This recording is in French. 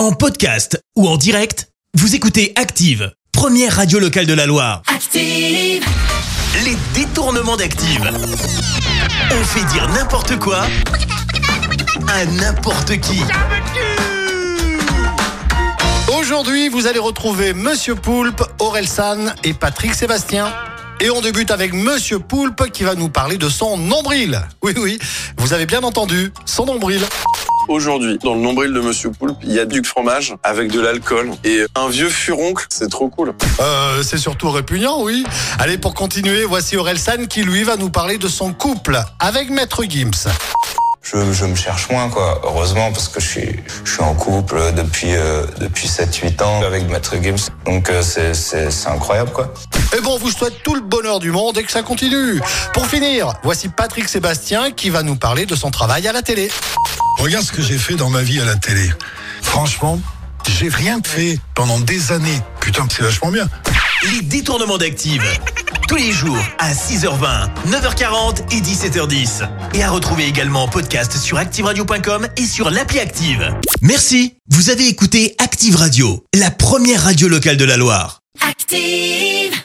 En podcast ou en direct, vous écoutez Active, première radio locale de la Loire. Active. Les détournements d'Active. On fait dire n'importe quoi à n'importe qui. Aujourd'hui, vous allez retrouver Monsieur Poulpe, Aurel San et Patrick Sébastien. Et on débute avec Monsieur Poulpe qui va nous parler de son nombril. Oui, oui, vous avez bien entendu, son nombril. Aujourd'hui, dans le nombril de Monsieur Poulpe, il y a du fromage avec de l'alcool et un vieux furoncle. C'est trop cool. Euh, c'est surtout répugnant, oui. Allez, pour continuer, voici Aurel San qui, lui, va nous parler de son couple avec Maître Gims. je, je me cherche moins quoi heureusement parce que je suis je suis en couple depuis euh, depuis 7 8 ans avec Maître Gims donc euh, c'est incroyable quoi Et bon, on vous souhaite tout le bonheur du monde et que ça continue. Pour finir, voici Patrick Sébastien qui va nous parler de son travail à la télé. Regarde ce que j'ai fait dans ma vie à la télé. Franchement, j'ai rien fait pendant des années. Putain, c'est vachement bien. Les détournements d'Active. Tous les jours à 6h20, 9h40 et 17h10. Et à retrouver également en podcast sur ActiveRadio.com et sur l'appli Active. Merci. Vous avez écouté Active Radio, la première radio locale de la Loire. Active.